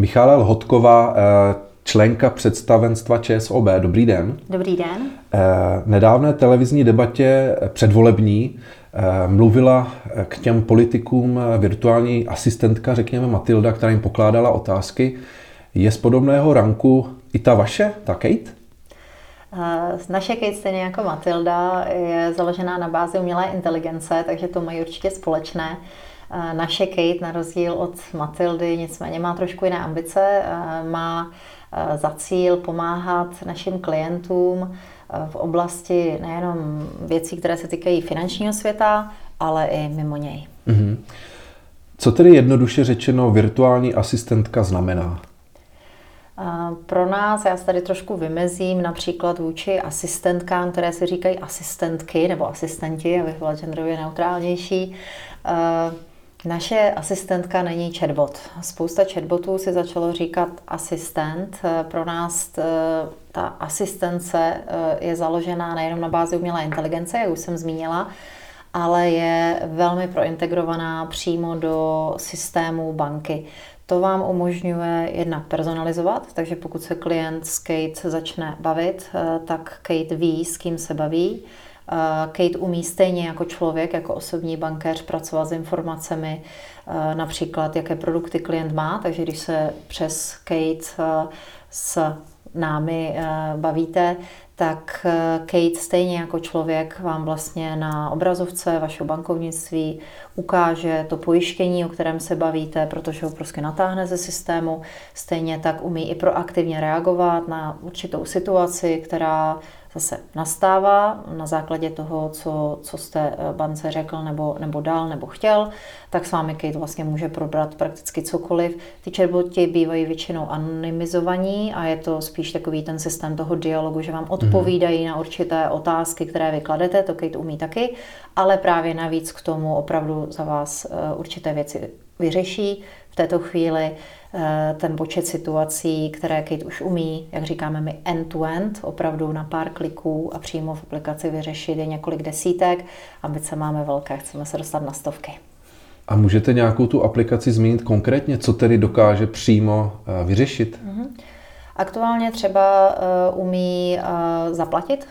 Michála Lhotková, členka představenstva ČSOB. Dobrý den. Dobrý den. Nedávné televizní debatě předvolební mluvila k těm politikům virtuální asistentka, řekněme Matilda, která jim pokládala otázky. Je z podobného ranku i ta vaše, ta Kate? Naše Kate, stejně jako Matilda, je založená na bázi umělé inteligence, takže to mají určitě společné. Naše Kate, na rozdíl od Matildy, nicméně má trošku jiné ambice. Má za cíl pomáhat našim klientům v oblasti nejenom věcí, které se týkají finančního světa, ale i mimo něj. Mm-hmm. Co tedy jednoduše řečeno virtuální asistentka znamená? Pro nás, já se tady trošku vymezím, například vůči asistentkám, které se říkají asistentky nebo asistenti, abych byla genderově neutrálnější. Naše asistentka není chatbot. Spousta chatbotů si začalo říkat asistent. Pro nás ta asistence je založená nejenom na bázi umělé inteligence, jak už jsem zmínila, ale je velmi prointegrovaná přímo do systému banky. To vám umožňuje jednak personalizovat, takže pokud se klient s Kate začne bavit, eh, tak Kate ví, s kým se baví. Eh, Kate umí stejně jako člověk, jako osobní bankéř pracovat s informacemi, eh, například jaké produkty klient má, takže když se přes Kate s námi bavíte, tak eh, Kate stejně jako člověk vám vlastně na obrazovce vašeho bankovnictví ukáže to pojištění, o kterém se bavíte, protože ho prostě natáhne ze systému. Stejně tak umí i proaktivně reagovat na určitou situaci, která zase nastává na základě toho, co, co jste eh, bance řekl nebo, nebo dal nebo chtěl, tak s vámi Kate vlastně může probrat prakticky cokoliv. Ty chatboti bývají většinou anonymizovaní a je to spíš takový ten systém toho dialogu, že vám mhm. odpovídají na určité otázky, které vy kladete, to Kate umí taky, ale právě navíc k tomu opravdu za vás eh, určité věci vyřeší v této chvíli Eh, ten počet situací, které Kate už umí, jak říkáme my, end-to-end, opravdu na pár kliků a přímo v aplikaci vyřešit je několik desítek. Ambice máme velké, chceme se dostat na stovky. A můžete nějakou tu aplikaci zmínit konkrétně, co tedy dokáže přímo eh, vyřešit? Mm-hmm. Aktuálně třeba uh, umí zaplatit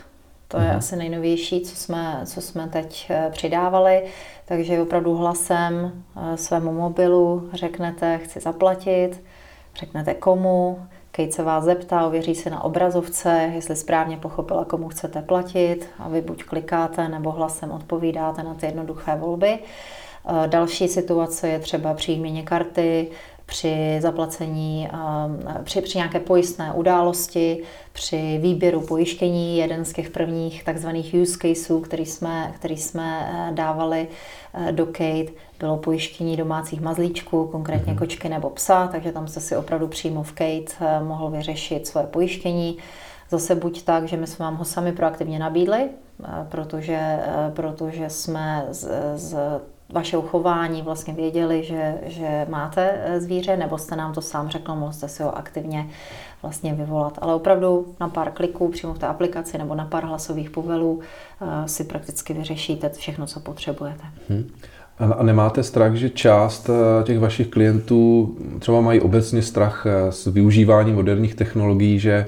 to je mhm. asi nejnovější, co jsme, co jsme teď eh, přidávali. Takže opravdu hlasem eh, svému mobilu řeknete, chci zaplatit, řeknete komu, Kate se vás zeptá, ověří se na obrazovce, jestli správně pochopila, komu chcete platit a vy buď klikáte nebo hlasem odpovídáte na ty jednoduché volby. Eh, další situace je třeba při karty, při zaplacení, při, při nějaké pojistné události, při výběru pojištění. Jeden z těch prvních takzvaných use caseů, který jsme, který jsme eh, dávali eh, do Kate, bylo pojištění domácích mazlíčků, konkrétně mm-hmm. kočky nebo psa, takže tam jste si opravdu přímo v Kate eh, mohl vyřešit svoje pojištění. Zase buď tak, že my jsme vám ho sami proaktivně nabídli, protože, protože jsme z, z vašeho chování vlastně věděli, že, že máte eh, zvíře, nebo jste nám to sám řekl, mohl jste si ho aktivně vlastně vyvolat. Ale opravdu na pár kliků přímo v té aplikaci nebo na pár hlasových povelů eh, si prakticky vyřešíte všechno, co potřebujete. Hmm. A nemáte strach, že část eh, těch vašich klientů třeba mají obecně strach s využíváním moderních technologií, že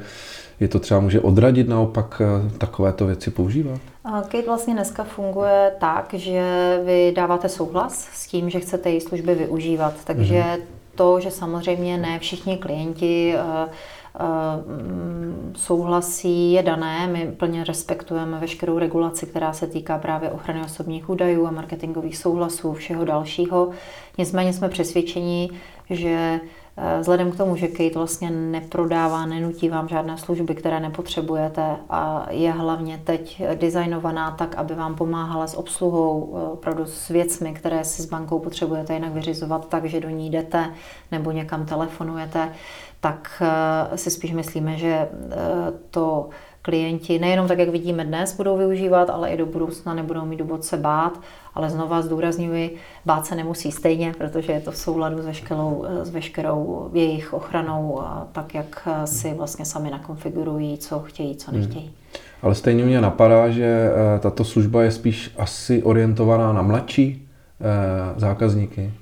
je to třeba může odradit naopak takovéto věci používat? Kate vlastně dneska funguje tak, že vy dáváte souhlas s tím, že chcete její služby využívat. Takže mm-hmm. to, že samozřejmě ne všichni klienti uh, souhlasí, je dané. My plně respektujeme veškerou regulaci, která se týká právě ochrany osobních údajů a marketingových souhlasů, všeho dalšího. Nicméně jsme přesvědčeni, že Eh, vzhledem k tomu, že Kate vlastně neprodává, nenutí vám žádné služby, které nepotřebujete a je hlavně teď designovaná tak, aby vám pomáhala s obsluhou, eh, opravdu s věcmi, které si s bankou potřebujete jinak vyřizovat tak, že do ní jdete nebo někam telefonujete, tak eh, si spíš myslíme, že to klienti nejenom tak, jak vidíme dnes, budou využívat, ale i do budoucna nebudou mít důvod se bát. Ale znova zdůrazňuji, bát se nemusí stejně, protože je to v souladu s veškerou, s veškerou jejich ochranou, tak jak si vlastně sami nakonfigurují, co chtějí, co hmm. nechtějí. Hmm. Ale stejně mě napadá, že eh, tato služba je spíš asi orientovaná na mladší eh, zákazníky.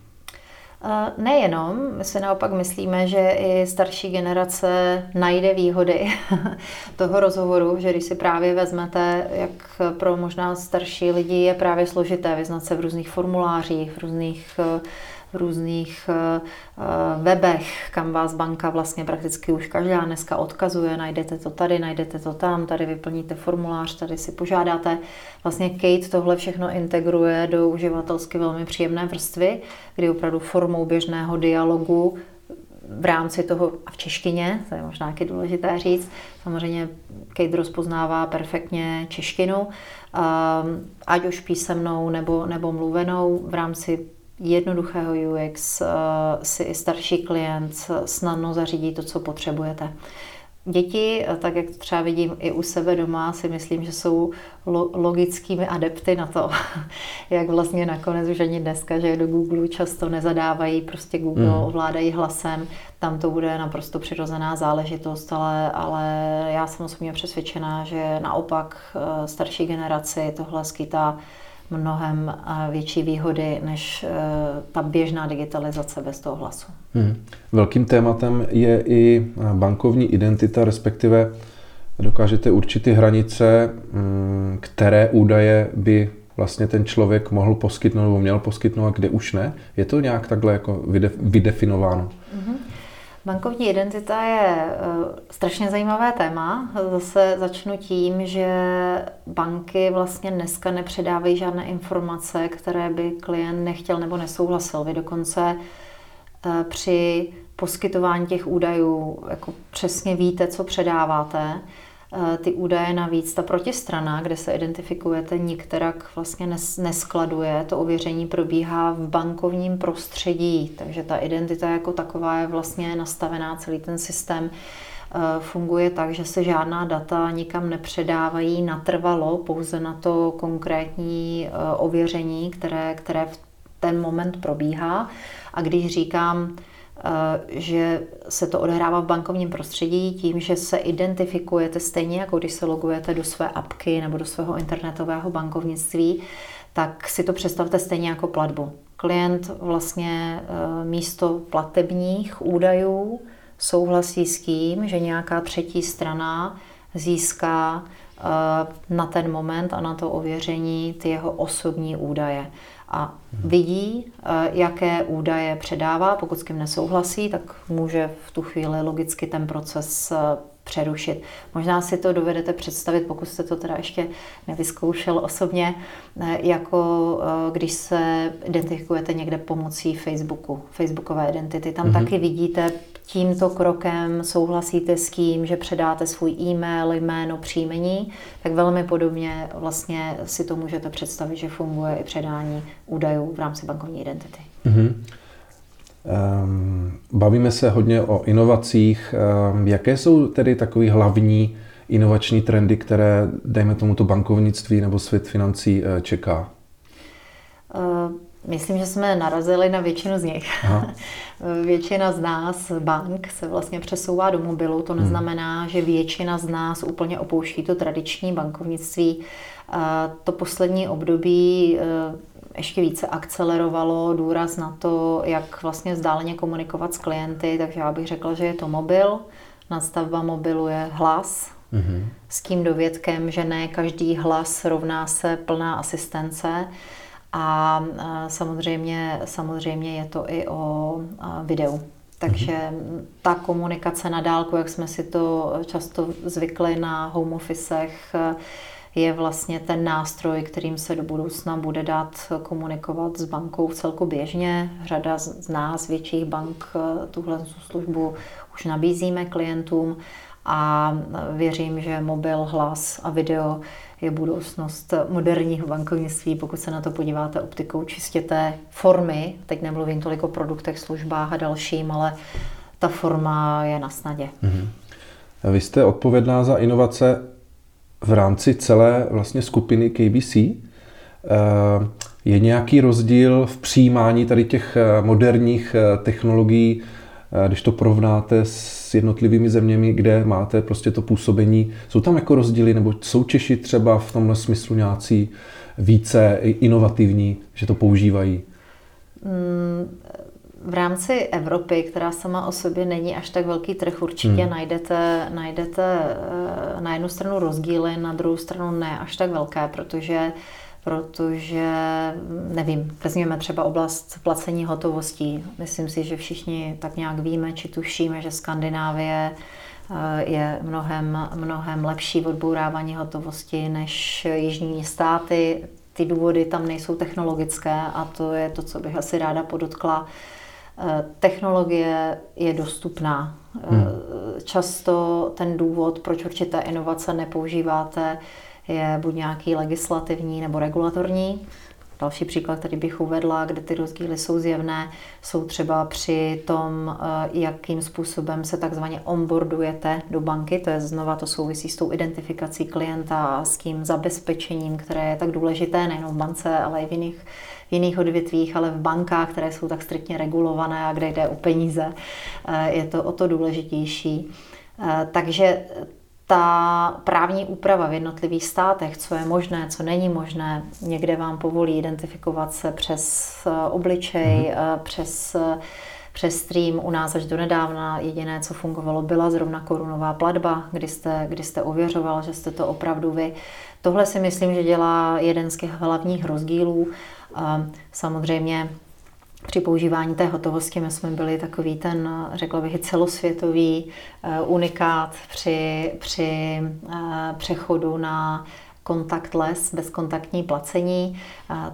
Nejenom, my si naopak myslíme, že i starší generace najde výhody toho rozhovoru, že když si právě vezmete, jak pro možná starší lidi je právě složité vyznat se v různých formulářích, v různých v různých eh, eh, webech, kam vás banka vlastně prakticky už každá dneska odkazuje, najdete to tady, najdete to tam, tady vyplníte formulář, tady si požádáte. Vlastně Kate tohle všechno integruje do uživatelsky velmi příjemné vrstvy, kdy opravdu formou běžného dialogu v rámci toho a v češtině, to je možná taky důležité říct. Samozřejmě Kate rozpoznává perfektně češtinu, ehm, ať už písemnou nebo, nebo mluvenou v rámci jednoduchého UX eh, si i starší klient snadno zařídí to, co potřebujete. Děti, eh, tak jak třeba vidím i u sebe doma, si myslím, že jsou logickými adepty na to, jak vlastně nakonec už ani dneska, že do Google často nezadávají, prostě Google mm. ovládají hlasem, tam to bude naprosto přirozená záležitost, ale, ale já jsem osobně přesvědčená, že naopak eh, starší generaci tohle skytá mnohem větší výhody než eh, ta běžná digitalizace bez toho hlasu. Hmm. Velkým tématem je i eh, bankovní identita, respektive dokážete určitý hranice, mm, které údaje by vlastně ten člověk mohl poskytnout nebo měl poskytnout a kde už ne? Je to nějak takhle jako vydefinováno? Mm-hmm. Bankovní identita je eh, strašně zajímavé téma. Zase začnu tím, že banky vlastně dneska nepředávají žádné informace, které by klient nechtěl nebo nesouhlasil. Vy dokonce eh, při poskytování těch údajů jako přesně víte, co předáváte. Eh, ty údaje navíc, ta protistrana, kde se identifikujete, nikterak vlastně neskladuje. To ověření probíhá v bankovním prostředí, takže ta identita jako taková je vlastně nastavená, celý ten systém eh, funguje tak, že se žádná data nikam nepředávají natrvalo, pouze na to konkrétní eh, ověření, které, které v ten moment probíhá. A když říkám, že se to odehrává v bankovním prostředí tím, že se identifikujete stejně, jako když se logujete do své apky nebo do svého internetového bankovnictví, tak si to představte stejně jako platbu. Klient vlastně eh, místo platebních údajů souhlasí s tím, že nějaká třetí strana získá eh, na ten moment a na to ověření ty jeho osobní údaje a vidí, eh, jaké údaje předává. Pokud s kým nesouhlasí, tak může v tu chvíli logicky ten proces eh, přerušit. Možná si to dovedete představit, pokud jste to teda ještě nevyzkoušel osobně, eh, jako když se identifikujete někde pomocí Facebooku, Facebookové identity. Tam mm-hmm. taky vidíte tímto krokem souhlasíte s tím, že předáte svůj e-mail, jméno, příjmení, tak velmi podobně vlastně si to můžete představit, že funguje i předání údajů v rámci bankovní identity. Mm-hmm. Um, bavíme se hodně o inovacích. Um, jaké jsou tedy takové hlavní inovační trendy, které, dejme tomu, to bankovnictví nebo svět financí uh, čeká? Uh, Myslím, že jsme narazili na většinu z nich. většina z nás, bank, se vlastně přesouvá do mobilu. To hmm. neznamená, že většina z nás úplně opouští to tradiční bankovnictví. To poslední období e, ještě více akcelerovalo důraz na to, jak vlastně vzdáleně komunikovat s klienty, takže já bych řekla, že je to mobil. Nadstavba mobilu je hlas, mm-hmm. s tím dovědkem, že ne každý hlas rovná se plná asistence. A samozřejmě, samozřejmě je to i o videu. Takže mm-hmm. ta komunikace na dálku, jak jsme si to často zvykli na home officech, je vlastně ten nástroj, kterým se do budoucna bude dát komunikovat s bankou v celku běžně. Řada z nás, větších bank, tuhle službu už nabízíme klientům a věřím, že mobil, hlas a video je budoucnost moderního bankovnictví, pokud se na to podíváte optikou čistě té formy. Teď nemluvím tolik o produktech, službách a dalším, ale ta forma je na snadě. Mm-hmm. Vy jste odpovědná za inovace v rámci celé vlastně skupiny KBC. Eh, je nějaký rozdíl v přijímání tady těch eh, moderních eh, technologií, když to porovnáte s jednotlivými zeměmi, kde máte prostě to působení. Jsou tam jako rozdíly, nebo jsou Češi třeba v tomhle smyslu nějací více inovativní, že to používají? Mm, v rámci Evropy, která sama o sobě není až tak velký trh, určitě hmm. najdete, najdete eh, na jednu stranu rozdíly, na druhou stranu ne až tak velké, protože protože, nevím, vezměme třeba oblast placení hotovostí. Myslím si, že všichni tak nějak víme, či tušíme, že Skandinávie eh, je mnohem, mnohem lepší v odbourávání hotovosti než jižní státy. Ty důvody tam nejsou technologické a to je to, co bych asi ráda podotkla. Eh, technologie je dostupná. Eh, hmm. Často ten důvod, proč určité inovace nepoužíváte, je buď nějaký legislativní nebo regulatorní. Další příklad, který bych uvedla, kde ty rozdíly jsou zjevné, jsou třeba při tom, eh, jakým způsobem se takzvaně onboardujete do banky. To je znova, to souvisí s tou identifikací klienta a s tím zabezpečením, které je tak důležité nejen v bance, ale i v jiných, v jiných odvětvích, ale v bankách, které jsou tak striktně regulované a kde jde o peníze, eh, je to o to důležitější. Eh, takže ta právní úprava v jednotlivých státech, co je možné, co není možné, někde vám povolí identifikovat se přes eh, obličej, mm-hmm. přes eh, přes stream. U nás až do nedávna jediné, co fungovalo, byla zrovna korunová platba, kdy jste, kdy jste ověřoval, že jste to opravdu vy. Tohle si myslím, že dělá jeden z těch hlavních rozdílů. Samozřejmě při používání té hotovosti my jsme byli takový ten, řekla bych, celosvětový eh, unikát při, při eh, přechodu na contactless, bezkontaktní placení.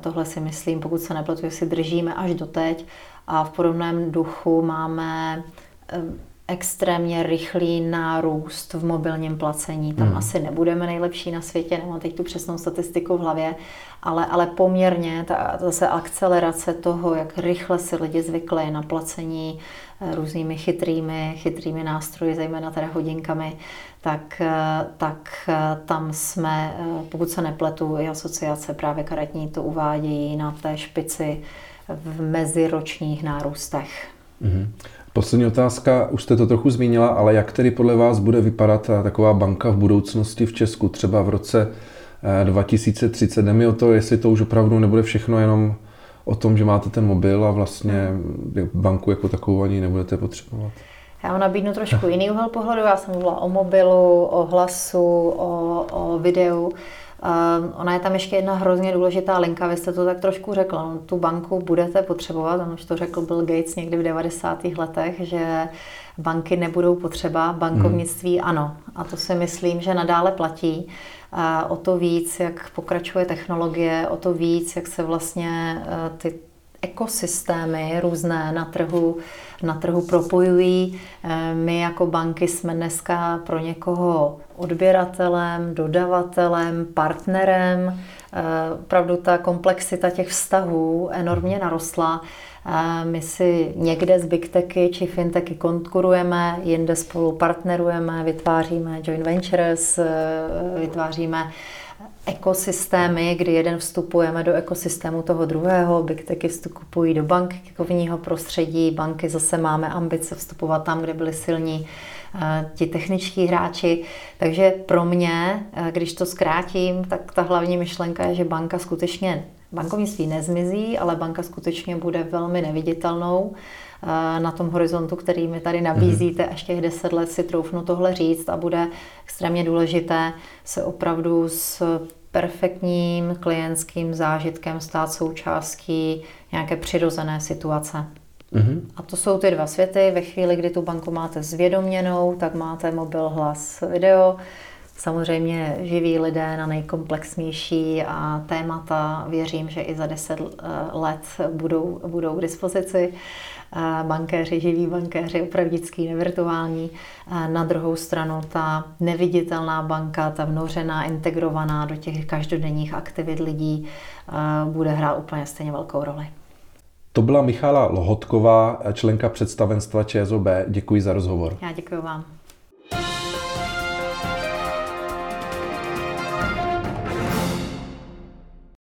Tohle si myslím, pokud se nepletu, si držíme až doteď. A v podobném duchu máme eh, extrémně rychlý nárůst v mobilním placení. Tam hmm. asi nebudeme nejlepší na světě, nemám teď tu přesnou statistiku v hlavě, ale, ale poměrně ta zase akcelerace toho, jak rychle si lidi zvykli na placení eh, různými chytrými, chytrými nástroji, zejména teda hodinkami, tak, eh, tak eh, tam jsme, pokud se nepletu, i asociace právě karetní to uvádějí na té špici v meziročních nárůstech. Mm-hmm. Poslední otázka, už jste to trochu zmínila, ale jak tedy podle vás bude vypadat taková banka v budoucnosti v Česku, třeba v roce 2030? Jde mi o to, jestli to už opravdu nebude všechno jenom o tom, že máte ten mobil a vlastně banku jako takovou ani nebudete potřebovat. Já vám nabídnu trošku jiný úhel pohledu. Já jsem mluvila o mobilu, o hlasu, o, o videu. Uh, ona je tam ještě jedna hrozně důležitá linka, vy jste to tak trošku řekla, no, tu banku budete potřebovat, on už to řekl Bill Gates někdy v 90. letech, že banky nebudou potřeba, bankovnictví hmm. ano. A to si myslím, že nadále platí. Uh, o to víc, jak pokračuje technologie, o to víc, jak se vlastně uh, ty ekosystémy různé na trhu, na trhu propojují. Eh, my jako banky jsme dneska pro někoho odběratelem, dodavatelem, partnerem. Eh, opravdu ta komplexita těch vztahů enormně narostla. Eh, my si někde z big techy či fintechy konkurujeme, jinde spolu partnerujeme, vytváříme joint ventures, vytváříme ekosystémy, kdy jeden vstupujeme do ekosystému toho druhého, big techy vstupují do bankovního prostředí, banky zase máme ambice vstupovat tam, kde byli silní eh, ti techničtí hráči. Takže pro mě, eh, když to zkrátím, tak ta hlavní myšlenka je, že banka skutečně, bankovnictví nezmizí, ale banka skutečně bude velmi neviditelnou na tom horizontu, který mi tady nabízíte, až těch deset let si troufnu tohle říct a bude extrémně důležité se opravdu s perfektním klientským zážitkem stát součástí nějaké přirozené situace. Mm-hmm. A to jsou ty dva světy. Ve chvíli, kdy tu banku máte zvědoměnou, tak máte mobil, hlas, video. Samozřejmě živí lidé na nejkomplexnější a témata věřím, že i za deset eh, let budou, budou k dispozici bankéři, živí bankéři, opravdický, nevirtuální. Na druhou stranu ta neviditelná banka, ta vnořená, integrovaná do těch každodenních aktivit lidí, bude hrát úplně stejně velkou roli. To byla Michála Lohotková, členka představenstva ČSOB. Děkuji za rozhovor. Já děkuji vám.